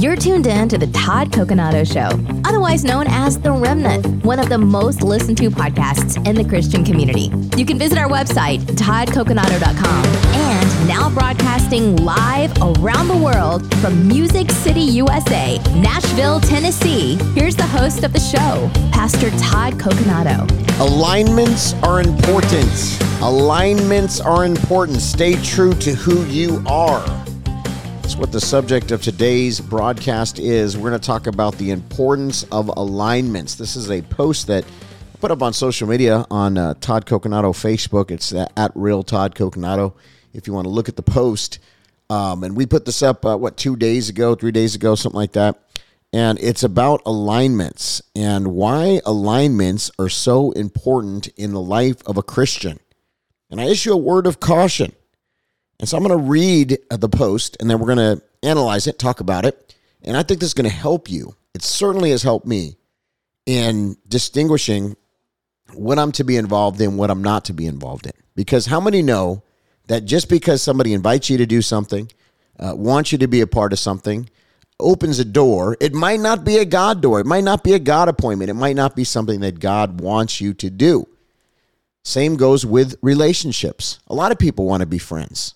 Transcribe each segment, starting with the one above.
You're tuned in to the Todd Coconato Show, otherwise known as The Remnant, one of the most listened to podcasts in the Christian community. You can visit our website, toddcoconato.com, and now broadcasting live around the world from Music City, USA, Nashville, Tennessee. Here's the host of the show, Pastor Todd Coconato. Alignments are important. Alignments are important. Stay true to who you are. That's what the subject of today's broadcast is. We're going to talk about the importance of alignments. This is a post that I put up on social media on uh, Todd Coconato Facebook. It's at Real Todd Coconato. If you want to look at the post, um, and we put this up uh, what two days ago, three days ago, something like that. And it's about alignments and why alignments are so important in the life of a Christian. And I issue a word of caution and so I'm going to read the post and then we're going to analyze it, talk about it. And I think this is going to help you. It certainly has helped me in distinguishing what I'm to be involved in, what I'm not to be involved in. Because how many know that just because somebody invites you to do something, uh, wants you to be a part of something, opens a door, it might not be a God door. It might not be a God appointment. It might not be something that God wants you to do. Same goes with relationships. A lot of people want to be friends.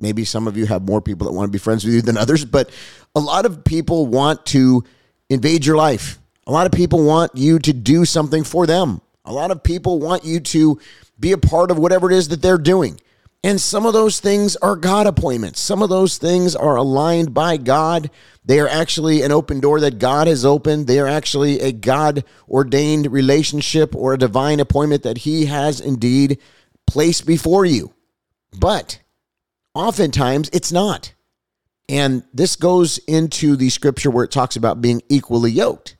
Maybe some of you have more people that want to be friends with you than others, but a lot of people want to invade your life. A lot of people want you to do something for them. A lot of people want you to be a part of whatever it is that they're doing. And some of those things are God appointments. Some of those things are aligned by God. They are actually an open door that God has opened. They are actually a God ordained relationship or a divine appointment that He has indeed placed before you. But Oftentimes, it's not. And this goes into the scripture where it talks about being equally yoked.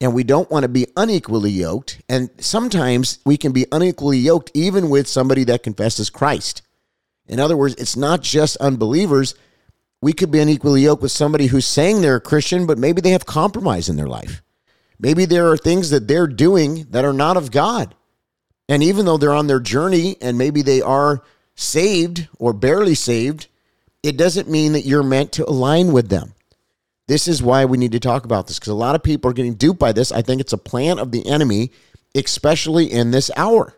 And we don't want to be unequally yoked. And sometimes we can be unequally yoked even with somebody that confesses Christ. In other words, it's not just unbelievers. We could be unequally yoked with somebody who's saying they're a Christian, but maybe they have compromise in their life. Maybe there are things that they're doing that are not of God. And even though they're on their journey and maybe they are saved or barely saved, it doesn't mean that you're meant to align with them. This is why we need to talk about this because a lot of people are getting duped by this. I think it's a plan of the enemy, especially in this hour.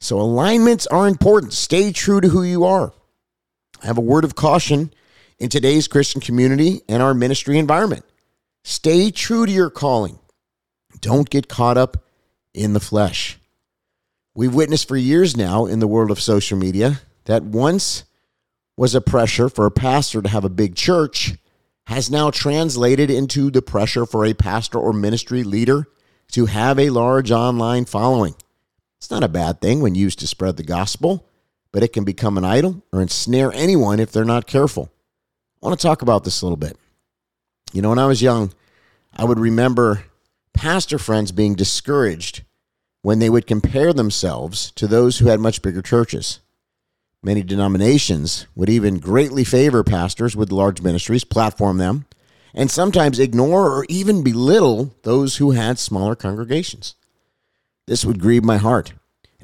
So, alignments are important. Stay true to who you are. I have a word of caution in today's Christian community and our ministry environment. Stay true to your calling. Don't get caught up in the flesh. We've witnessed for years now in the world of social media that once was a pressure for a pastor to have a big church has now translated into the pressure for a pastor or ministry leader to have a large online following. It's not a bad thing when used to spread the gospel, but it can become an idol or ensnare anyone if they're not careful. I want to talk about this a little bit. You know, when I was young, I would remember pastor friends being discouraged when they would compare themselves to those who had much bigger churches. Many denominations would even greatly favor pastors with large ministries, platform them, and sometimes ignore or even belittle those who had smaller congregations. This would grieve my heart,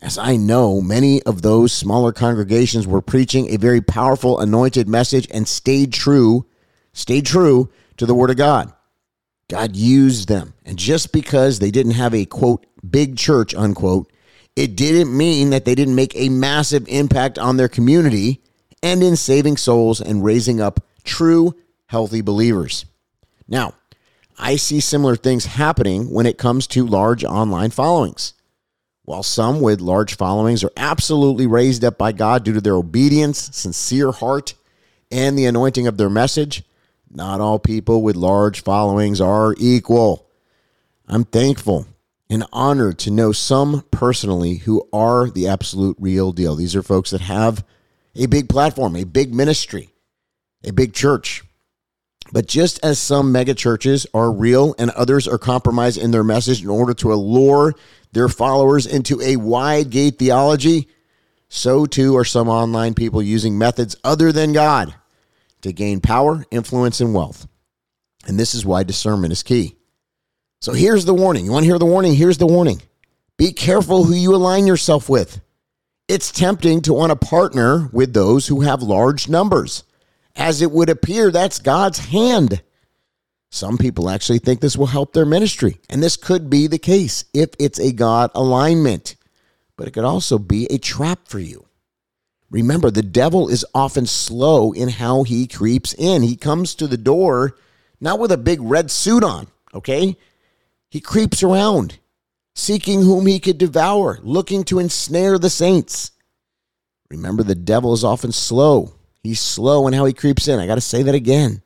as I know many of those smaller congregations were preaching a very powerful anointed message and stayed true, stayed true to the word of God. God used them. And just because they didn't have a quote big church, unquote, it didn't mean that they didn't make a massive impact on their community and in saving souls and raising up true, healthy believers. Now, I see similar things happening when it comes to large online followings. While some with large followings are absolutely raised up by God due to their obedience, sincere heart, and the anointing of their message, not all people with large followings are equal. I'm thankful and honored to know some personally who are the absolute real deal. These are folks that have a big platform, a big ministry, a big church. But just as some mega churches are real and others are compromised in their message in order to allure their followers into a wide gate theology, so too are some online people using methods other than God to gain power, influence, and wealth. And this is why discernment is key. So here's the warning. You want to hear the warning? Here's the warning. Be careful who you align yourself with. It's tempting to want to partner with those who have large numbers. As it would appear, that's God's hand. Some people actually think this will help their ministry, and this could be the case if it's a God alignment, but it could also be a trap for you. Remember, the devil is often slow in how he creeps in. He comes to the door not with a big red suit on, okay? He creeps around, seeking whom he could devour, looking to ensnare the saints. Remember, the devil is often slow. He's slow in how he creeps in. I got to say that again.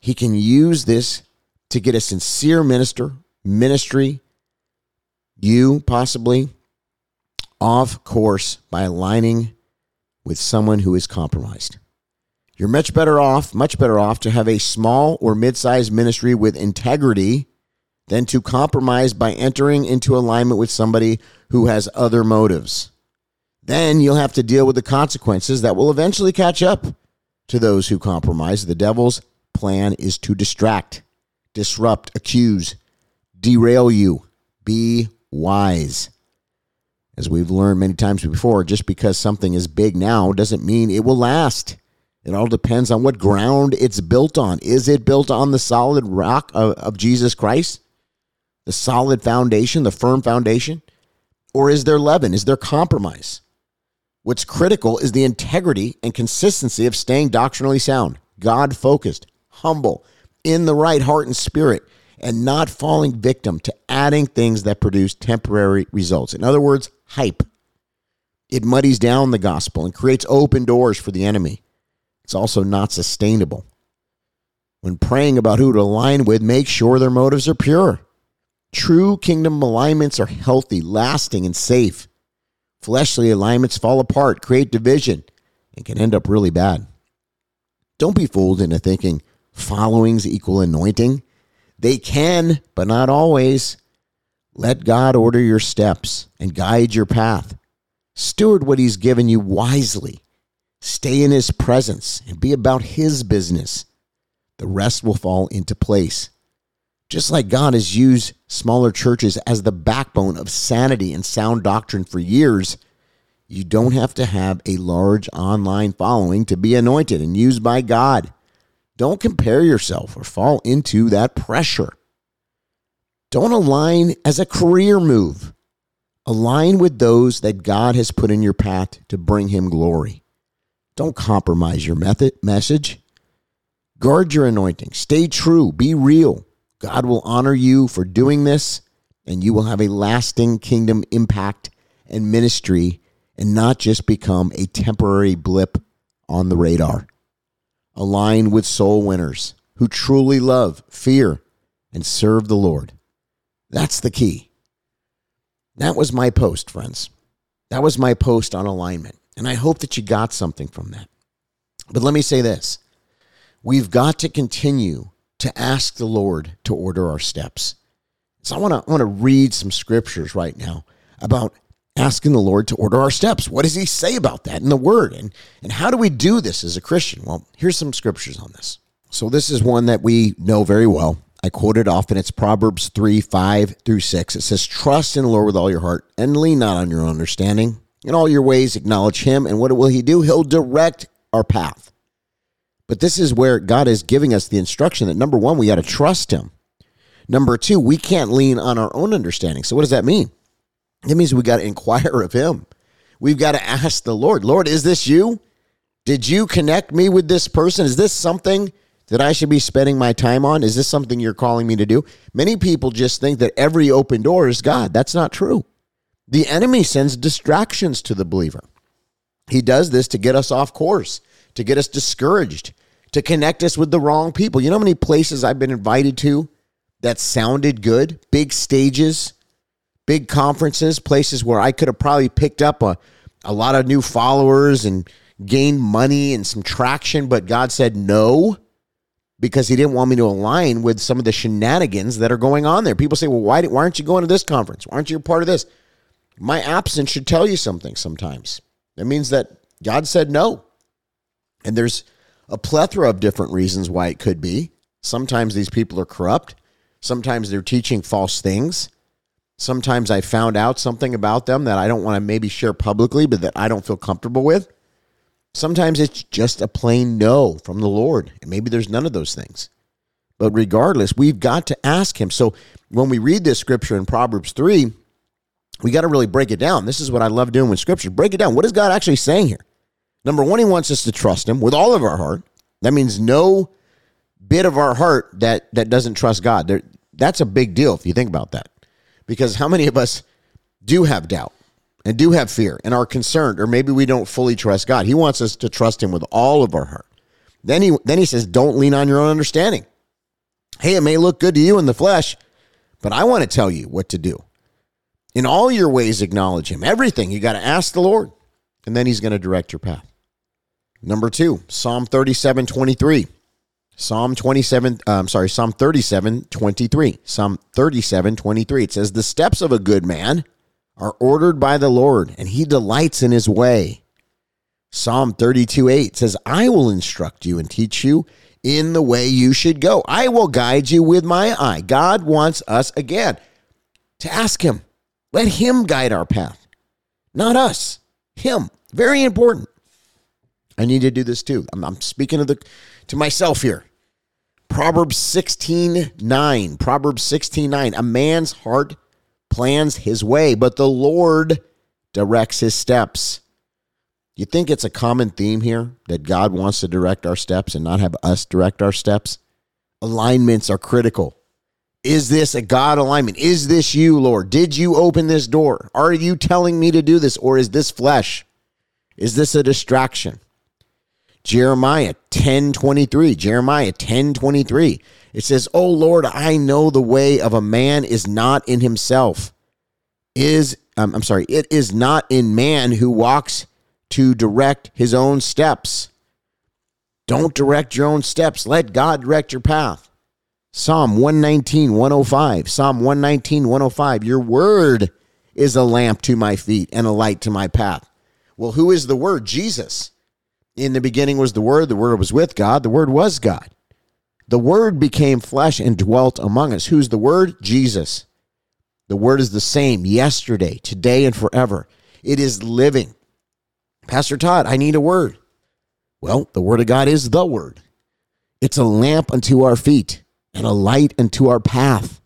He can use this to get a sincere minister, ministry, you possibly, off course by aligning with someone who is compromised. You're much better off, much better off to have a small or mid sized ministry with integrity than to compromise by entering into alignment with somebody who has other motives. Then you'll have to deal with the consequences that will eventually catch up to those who compromise. The devil's plan is to distract, disrupt, accuse, derail you. Be wise. As we've learned many times before, just because something is big now doesn't mean it will last. It all depends on what ground it's built on. Is it built on the solid rock of, of Jesus Christ? The solid foundation, the firm foundation? Or is there leaven? Is there compromise? What's critical is the integrity and consistency of staying doctrinally sound, God focused, humble, in the right heart and spirit, and not falling victim to adding things that produce temporary results. In other words, hype. It muddies down the gospel and creates open doors for the enemy. It's also not sustainable. When praying about who to align with, make sure their motives are pure. True kingdom alignments are healthy, lasting, and safe. Fleshly alignments fall apart, create division, and can end up really bad. Don't be fooled into thinking followings equal anointing. They can, but not always. Let God order your steps and guide your path. Steward what He's given you wisely. Stay in His presence and be about His business. The rest will fall into place. Just like God has used smaller churches as the backbone of sanity and sound doctrine for years, you don't have to have a large online following to be anointed and used by God. Don't compare yourself or fall into that pressure. Don't align as a career move. Align with those that God has put in your path to bring him glory. Don't compromise your method message. Guard your anointing. Stay true. Be real. God will honor you for doing this, and you will have a lasting kingdom impact and ministry and not just become a temporary blip on the radar align with soul winners who truly love, fear, and serve the Lord. That's the key. That was my post, friends. That was my post on alignment. And I hope that you got something from that. But let me say this we've got to continue to ask the Lord to order our steps. So I want to I want to read some scriptures right now about asking the Lord to order our steps. What does he say about that in the word? And, and how do we do this as a Christian? Well, here's some scriptures on this. So this is one that we know very well. I quote it often. It's Proverbs 3, 5 through 6. It says, Trust in the Lord with all your heart and lean not on your own understanding. In all your ways, acknowledge him. And what will he do? He'll direct our path. But this is where God is giving us the instruction that number one, we got to trust him. Number two, we can't lean on our own understanding. So what does that mean? That means we got to inquire of him. We've got to ask the Lord, Lord, is this you? Did you connect me with this person? Is this something that I should be spending my time on? Is this something you're calling me to do? Many people just think that every open door is God. That's not true. The enemy sends distractions to the believer. He does this to get us off course, to get us discouraged, to connect us with the wrong people. You know how many places I've been invited to that sounded good? Big stages, big conferences, places where I could have probably picked up a, a lot of new followers and gained money and some traction, but God said no because he didn't want me to align with some of the shenanigans that are going on there. People say, well, why, why aren't you going to this conference? Why aren't you a part of this? My absence should tell you something sometimes. It means that God said no. And there's a plethora of different reasons why it could be. Sometimes these people are corrupt. Sometimes they're teaching false things. Sometimes I found out something about them that I don't want to maybe share publicly, but that I don't feel comfortable with. Sometimes it's just a plain no from the Lord. And maybe there's none of those things. But regardless, we've got to ask Him. So when we read this scripture in Proverbs 3, we got to really break it down. This is what I love doing with scripture. Break it down. What is God actually saying here? Number one, He wants us to trust Him with all of our heart. That means no bit of our heart that that doesn't trust God. There, that's a big deal if you think about that. Because how many of us do have doubt and do have fear and are concerned, or maybe we don't fully trust God? He wants us to trust Him with all of our heart. Then he then he says, "Don't lean on your own understanding." Hey, it may look good to you in the flesh, but I want to tell you what to do. In all your ways, acknowledge Him. Everything you got to ask the Lord, and then He's going to direct your path. Number two, Psalm 37 23. Psalm 27, uh, I'm sorry, Psalm 37, 23. Psalm 37, 23. It says, The steps of a good man are ordered by the Lord, and he delights in his way. Psalm 32, 8 says, I will instruct you and teach you in the way you should go. I will guide you with my eye. God wants us again to ask him. Let him guide our path, not us, him. Very important. I need to do this too. I'm, I'm speaking to the to myself here. Proverbs 16 9. Proverbs 16 9. A man's heart plans his way, but the Lord directs his steps. You think it's a common theme here that God wants to direct our steps and not have us direct our steps? Alignments are critical. Is this a God alignment? Is this you, Lord? Did you open this door? Are you telling me to do this or is this flesh? Is this a distraction? Jeremiah 10:23, Jeremiah 10:23. It says, "Oh Lord, I know the way of a man is not in himself. Is um, I'm sorry, it is not in man who walks to direct his own steps. Don't direct your own steps. Let God direct your path." Psalm 119, 105. Psalm 119, 105. Your word is a lamp to my feet and a light to my path. Well, who is the word? Jesus. In the beginning was the Word, the Word was with God, the Word was God. The Word became flesh and dwelt among us. Who's the Word? Jesus. The Word is the same yesterday, today, and forever. It is living. Pastor Todd, I need a word. Well, the Word of God is the Word. It's a lamp unto our feet and a light unto our path,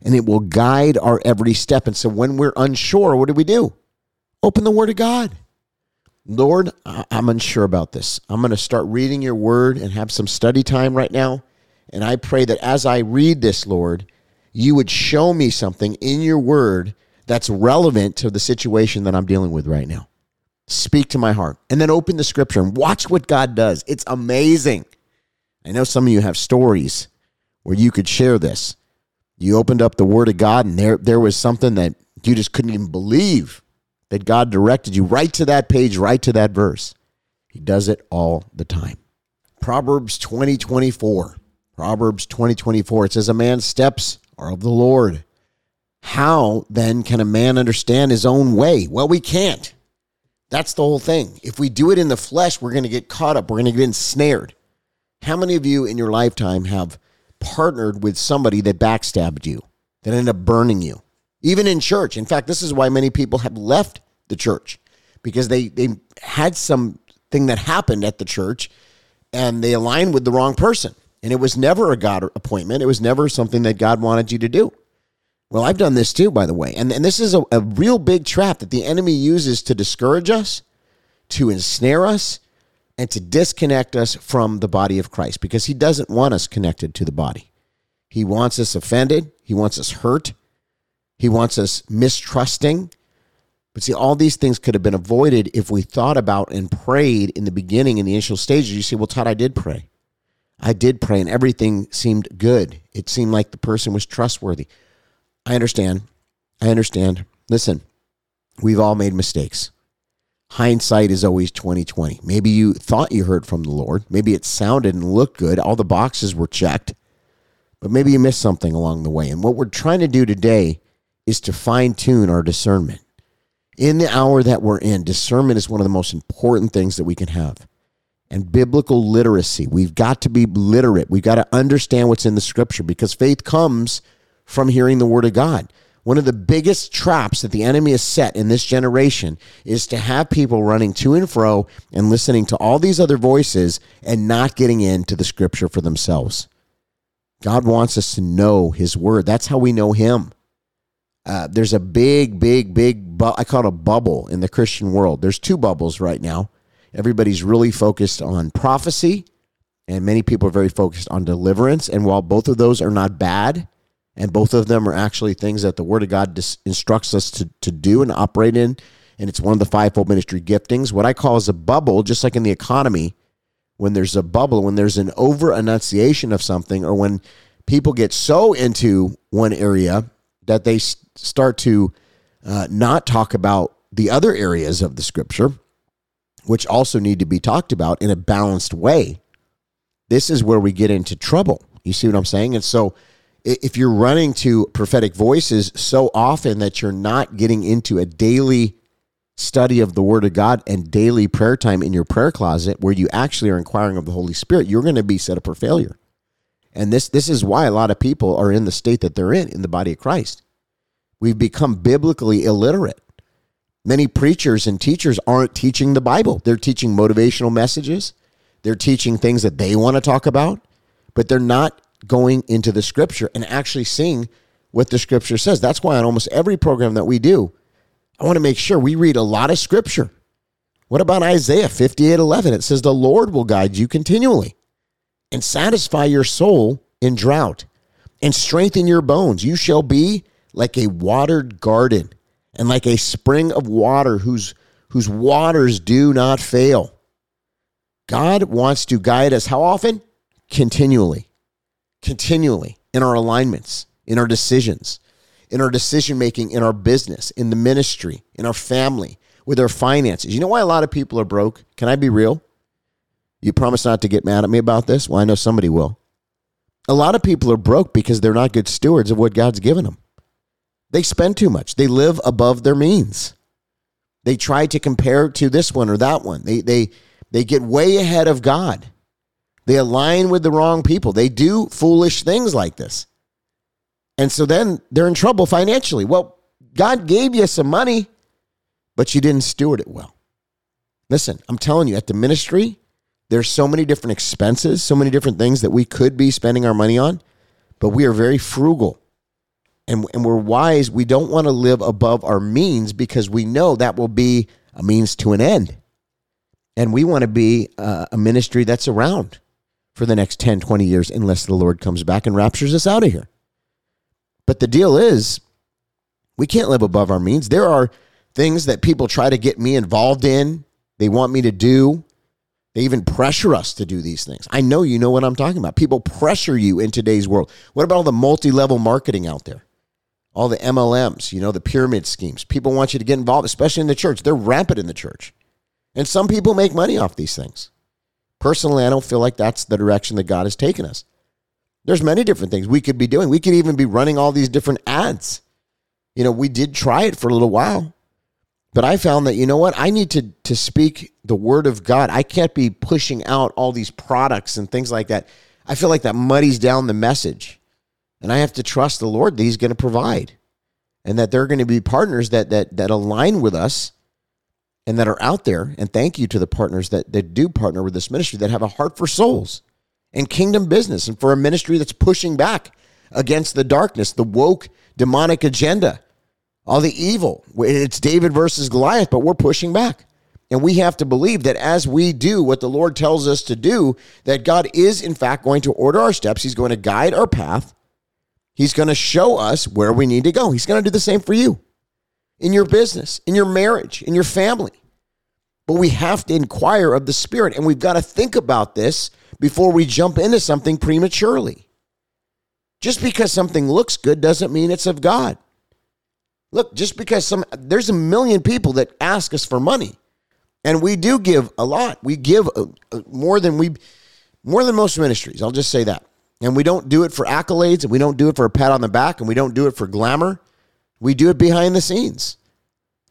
and it will guide our every step. And so when we're unsure, what do we do? Open the Word of God. Lord, I'm unsure about this. I'm going to start reading your word and have some study time right now. And I pray that as I read this, Lord, you would show me something in your word that's relevant to the situation that I'm dealing with right now. Speak to my heart and then open the scripture and watch what God does. It's amazing. I know some of you have stories where you could share this. You opened up the word of God and there, there was something that you just couldn't even believe that God directed you right to that page, right to that verse. He does it all the time. Proverbs 20 24. Proverbs 20 24. It says, A man's steps are of the Lord. How then can a man understand his own way? Well, we can't. That's the whole thing. If we do it in the flesh, we're going to get caught up. We're going to get ensnared. How many of you in your lifetime have partnered with somebody that backstabbed you, that ended up burning you? Even in church. In fact, this is why many people have left the church because they, they had something that happened at the church and they aligned with the wrong person. And it was never a God appointment, it was never something that God wanted you to do. Well, I've done this too, by the way. And, and this is a, a real big trap that the enemy uses to discourage us, to ensnare us, and to disconnect us from the body of Christ because he doesn't want us connected to the body. He wants us offended, he wants us hurt, he wants us mistrusting. But see, all these things could have been avoided if we thought about and prayed in the beginning, in the initial stages. You say, well, Todd, I did pray. I did pray, and everything seemed good. It seemed like the person was trustworthy. I understand. I understand. Listen, we've all made mistakes. Hindsight is always 2020. Maybe you thought you heard from the Lord. Maybe it sounded and looked good. All the boxes were checked. But maybe you missed something along the way. And what we're trying to do today is to fine tune our discernment. In the hour that we're in, discernment is one of the most important things that we can have. And biblical literacy. We've got to be literate. We've got to understand what's in the scripture because faith comes from hearing the word of God. One of the biggest traps that the enemy has set in this generation is to have people running to and fro and listening to all these other voices and not getting into the scripture for themselves. God wants us to know His Word. That's how we know Him. Uh, there's a big, big, big, bu- I call it a bubble in the Christian world. There's two bubbles right now. Everybody's really focused on prophecy, and many people are very focused on deliverance. And while both of those are not bad, and both of them are actually things that the Word of God dis- instructs us to, to do and operate in, and it's one of the fivefold ministry giftings. What I call is a bubble, just like in the economy, when there's a bubble, when there's an over enunciation of something, or when people get so into one area that they start to uh, not talk about the other areas of the scripture, which also need to be talked about in a balanced way. This is where we get into trouble. You see what I'm saying? And so, if you're running to prophetic voices so often that you're not getting into a daily study of the Word of God and daily prayer time in your prayer closet where you actually are inquiring of the Holy Spirit, you're going to be set up for failure. And this this is why a lot of people are in the state that they're in in the body of Christ. We've become biblically illiterate. Many preachers and teachers aren't teaching the Bible. They're teaching motivational messages. They're teaching things that they want to talk about, but they're not going into the scripture and actually seeing what the scripture says. That's why on almost every program that we do, I want to make sure we read a lot of scripture. What about Isaiah 58 11? It says, The Lord will guide you continually and satisfy your soul in drought and strengthen your bones. You shall be like a watered garden and like a spring of water whose, whose waters do not fail. God wants to guide us how often? Continually. Continually in our alignments, in our decisions, in our decision making, in our business, in the ministry, in our family, with our finances. You know why a lot of people are broke? Can I be real? You promise not to get mad at me about this? Well, I know somebody will. A lot of people are broke because they're not good stewards of what God's given them. They spend too much. They live above their means. They try to compare to this one or that one. They they they get way ahead of God. They align with the wrong people. They do foolish things like this. And so then they're in trouble financially. Well, God gave you some money, but you didn't steward it well. Listen, I'm telling you, at the ministry, there's so many different expenses, so many different things that we could be spending our money on, but we are very frugal. And, and we're wise. We don't want to live above our means because we know that will be a means to an end. And we want to be uh, a ministry that's around for the next 10, 20 years unless the Lord comes back and raptures us out of here. But the deal is, we can't live above our means. There are things that people try to get me involved in, they want me to do. They even pressure us to do these things. I know you know what I'm talking about. People pressure you in today's world. What about all the multi level marketing out there? All the MLMs, you know, the pyramid schemes. People want you to get involved, especially in the church. They're rampant in the church. And some people make money off these things. Personally, I don't feel like that's the direction that God has taken us. There's many different things we could be doing. We could even be running all these different ads. You know, we did try it for a little while, but I found that you know what? I need to to speak the word of God. I can't be pushing out all these products and things like that. I feel like that muddies down the message. And I have to trust the Lord that he's going to provide and that they're going to be partners that that that align with us and that are out there. And thank you to the partners that, that do partner with this ministry that have a heart for souls and kingdom business and for a ministry that's pushing back against the darkness, the woke demonic agenda, all the evil. It's David versus Goliath, but we're pushing back. And we have to believe that as we do what the Lord tells us to do, that God is in fact going to order our steps. He's going to guide our path. He's going to show us where we need to go. He's going to do the same for you in your business, in your marriage, in your family. But we have to inquire of the Spirit, and we've got to think about this before we jump into something prematurely. Just because something looks good doesn't mean it's of God. Look, just because some there's a million people that ask us for money, and we do give a lot. We give uh, uh, more than we more than most ministries. I'll just say that. And we don't do it for accolades, and we don't do it for a pat on the back, and we don't do it for glamour. We do it behind the scenes.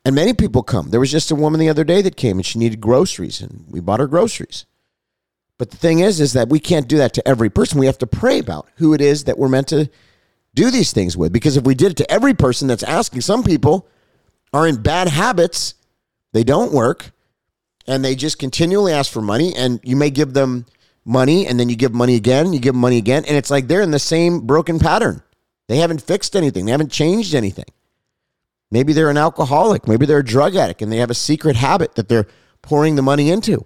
And many people come. There was just a woman the other day that came and she needed groceries and we bought her groceries. But the thing is is that we can't do that to every person. We have to pray about who it is that we're meant to do these things with because if we did it to every person that's asking, some people are in bad habits. They don't work and they just continually ask for money and you may give them money and then you give money again, you give them money again, and it's like they're in the same broken pattern. They haven't fixed anything, they haven't changed anything. Maybe they're an alcoholic, maybe they're a drug addict and they have a secret habit that they're pouring the money into.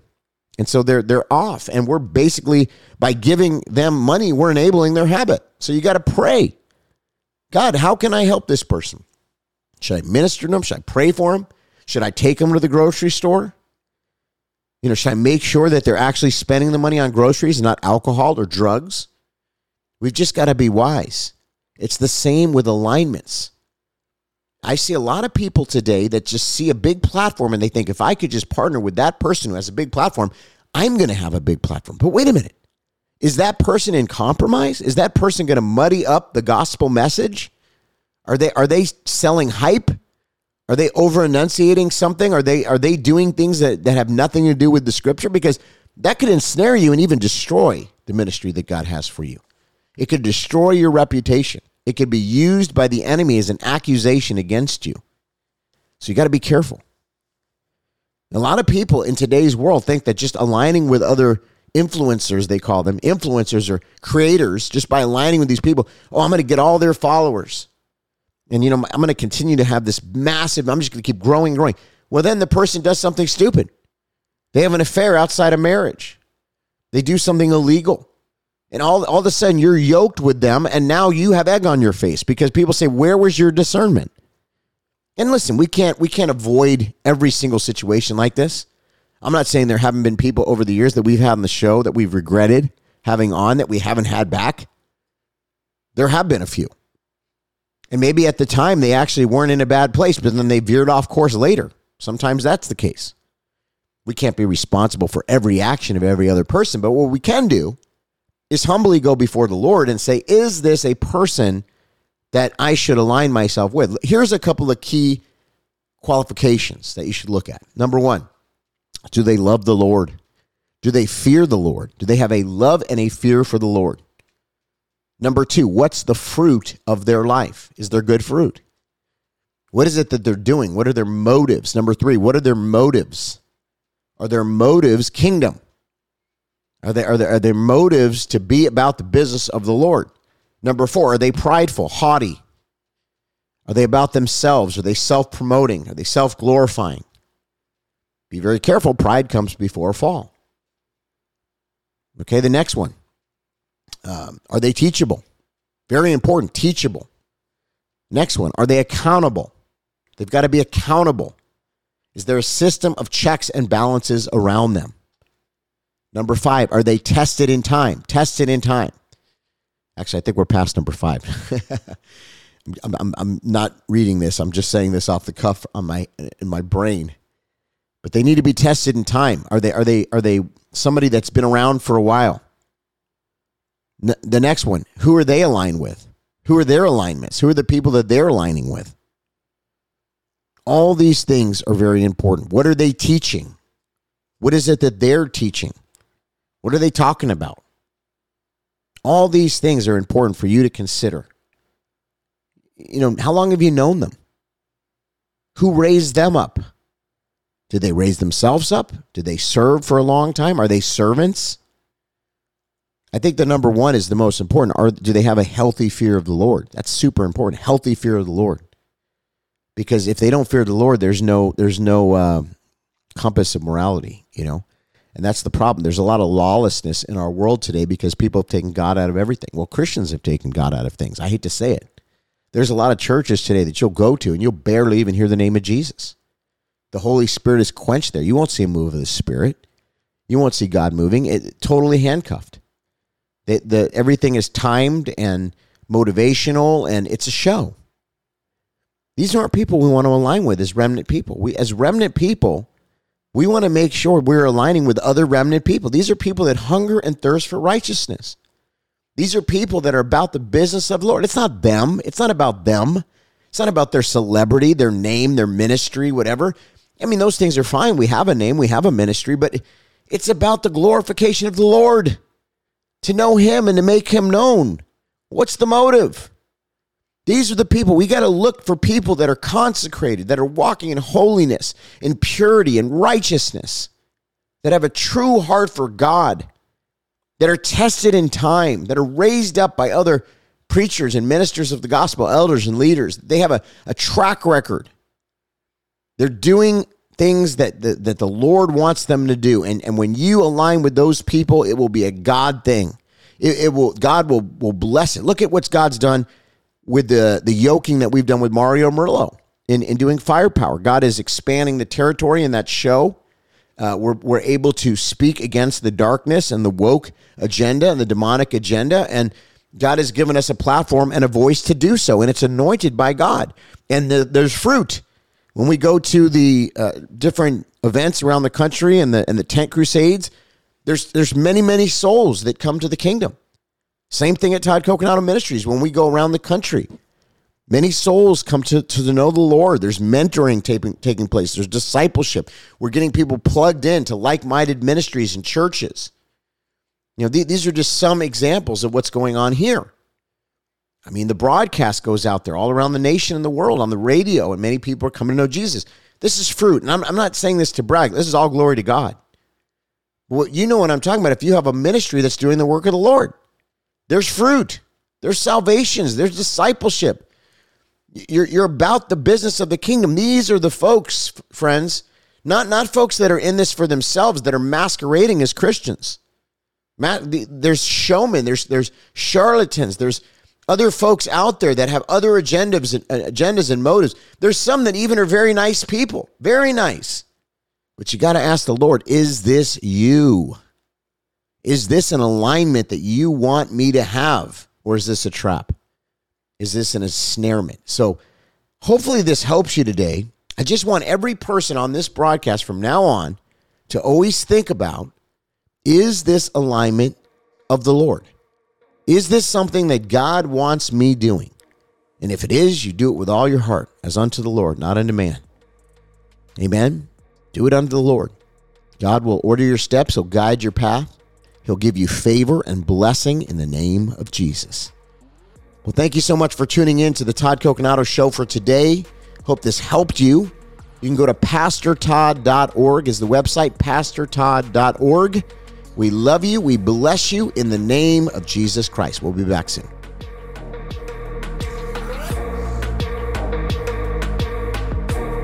And so they're they're off and we're basically by giving them money, we're enabling their habit. So you got to pray. God, how can I help this person? Should I minister to them? Should I pray for them? Should I take them to the grocery store? You know, should I make sure that they're actually spending the money on groceries and not alcohol or drugs? We've just got to be wise. It's the same with alignments. I see a lot of people today that just see a big platform and they think if I could just partner with that person who has a big platform, I'm going to have a big platform. But wait a minute. Is that person in compromise? Is that person going to muddy up the gospel message? Are they are they selling hype? Are they over enunciating something? Are they are they doing things that, that have nothing to do with the scripture? Because that could ensnare you and even destroy the ministry that God has for you. It could destroy your reputation. It could be used by the enemy as an accusation against you. So you got to be careful. A lot of people in today's world think that just aligning with other influencers, they call them influencers or creators, just by aligning with these people, oh, I'm going to get all their followers. And you know i'm going to continue to have this massive i'm just going to keep growing growing. Well then the person does something stupid. They have an affair outside of marriage. They do something illegal. And all, all of a sudden you're yoked with them and now you have egg on your face because people say where was your discernment? And listen we can't we can't avoid every single situation like this i'm not saying there haven't been people over the years that we've had on the show that we've regretted having on that we haven't had back there have been a few and maybe at the time they actually weren't in a bad place, but then they veered off course later. Sometimes that's the case. We can't be responsible for every action of every other person, but what we can do is humbly go before the Lord and say, Is this a person that I should align myself with? Here's a couple of key qualifications that you should look at. Number one, do they love the Lord? Do they fear the Lord? Do they have a love and a fear for the Lord? Number two, what's the fruit of their life? Is there good fruit? What is it that they're doing? What are their motives? Number three, what are their motives? Are their motives kingdom? Are they are there are their motives to be about the business of the Lord? Number four, are they prideful, haughty? Are they about themselves? Are they self promoting? Are they self glorifying? Be very careful. Pride comes before fall. Okay, the next one. Um, are they teachable? Very important, teachable. Next one, are they accountable? They've got to be accountable. Is there a system of checks and balances around them? Number five, are they tested in time? Tested in time. Actually, I think we're past number five. I'm, I'm, I'm not reading this. I'm just saying this off the cuff on my in my brain. But they need to be tested in time. Are they are they are they somebody that's been around for a while? the next one, who are they aligned with? Who are their alignments? Who are the people that they're aligning with? All these things are very important. What are they teaching? What is it that they're teaching? What are they talking about? All these things are important for you to consider. You know, how long have you known them? Who raised them up? Did they raise themselves up? Did they serve for a long time? Are they servants? I think the number one is the most important. Are do they have a healthy fear of the Lord? That's super important. Healthy fear of the Lord, because if they don't fear the Lord, there's no there's no uh, compass of morality. You know, and that's the problem. There's a lot of lawlessness in our world today because people have taken God out of everything. Well, Christians have taken God out of things. I hate to say it. There's a lot of churches today that you'll go to and you'll barely even hear the name of Jesus. The Holy Spirit is quenched there. You won't see a move of the Spirit. You won't see God moving. It totally handcuffed. The, the, everything is timed and motivational, and it's a show. These aren't people we want to align with as remnant people. We, as remnant people, we want to make sure we're aligning with other remnant people. These are people that hunger and thirst for righteousness. These are people that are about the business of the Lord. It's not them. It's not about them. It's not about their celebrity, their name, their ministry, whatever. I mean, those things are fine. We have a name, we have a ministry, but it's about the glorification of the Lord to know him and to make him known. What's the motive? These are the people. We got to look for people that are consecrated, that are walking in holiness, in purity, and righteousness, that have a true heart for God, that are tested in time, that are raised up by other preachers and ministers of the gospel, elders and leaders. They have a, a track record. They're doing things that the, that the Lord wants them to do. And, and when you align with those people, it will be a God thing. It, it will God will will bless it. Look at what God's done with the the yoking that we've done with Mario Murillo in, in doing firepower. God is expanding the territory in that show. Uh, we're, we're able to speak against the darkness and the woke agenda and the demonic agenda. And God has given us a platform and a voice to do so. And it's anointed by God. And the, there's fruit. When we go to the uh, different events around the country and the, and the tent crusades, there's, there's many, many souls that come to the kingdom. Same thing at Todd Coconato Ministries when we go around the country. Many souls come to, to know the Lord. There's mentoring taking, taking place. There's discipleship. We're getting people plugged in to like minded ministries and churches. You know, th- these are just some examples of what's going on here. I mean, the broadcast goes out there all around the nation and the world on the radio, and many people are coming to know Jesus. This is fruit. And I'm, I'm not saying this to brag, this is all glory to God. Well, you know what I'm talking about. If you have a ministry that's doing the work of the Lord, there's fruit, there's salvations, there's discipleship. You're, you're about the business of the kingdom. These are the folks, friends, not, not folks that are in this for themselves, that are masquerading as Christians. Matt, There's showmen, there's, there's charlatans, there's other folks out there that have other agendas, uh, agendas and motives. There's some that even are very nice people, very nice. But you got to ask the Lord, is this you? Is this an alignment that you want me to have? Or is this a trap? Is this an ensnarement? So hopefully this helps you today. I just want every person on this broadcast from now on to always think about is this alignment of the Lord? Is this something that God wants me doing? And if it is, you do it with all your heart, as unto the Lord, not unto man. Amen. Do it unto the Lord. God will order your steps, He'll guide your path, He'll give you favor and blessing in the name of Jesus. Well, thank you so much for tuning in to the Todd Coconato Show for today. Hope this helped you. You can go to pastortodd.org is the website, pastortodd.org. We love you. We bless you in the name of Jesus Christ. We'll be back soon.